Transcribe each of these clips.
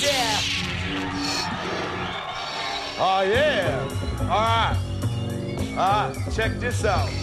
Yeah. Oh, yeah. All right. All right, check this out.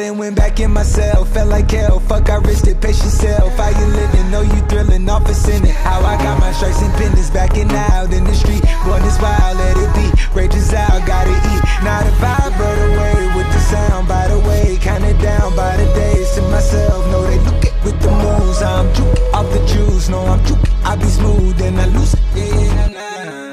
I went back in myself. Felt like hell. Fuck, I risked it. Pace yourself. How you living? Know you thrilling. Off a sinning. How I got my stripes and pendants. Backing out in the street. Born this wild. Let it be. Rages out. Gotta eat. Not a vibe right away with the sound. By the way, kinda down by the days to myself. Know they look it with the moves. I'm juke off the juice. No, I'm juke. I be smooth and I lose it. Yeah, nah.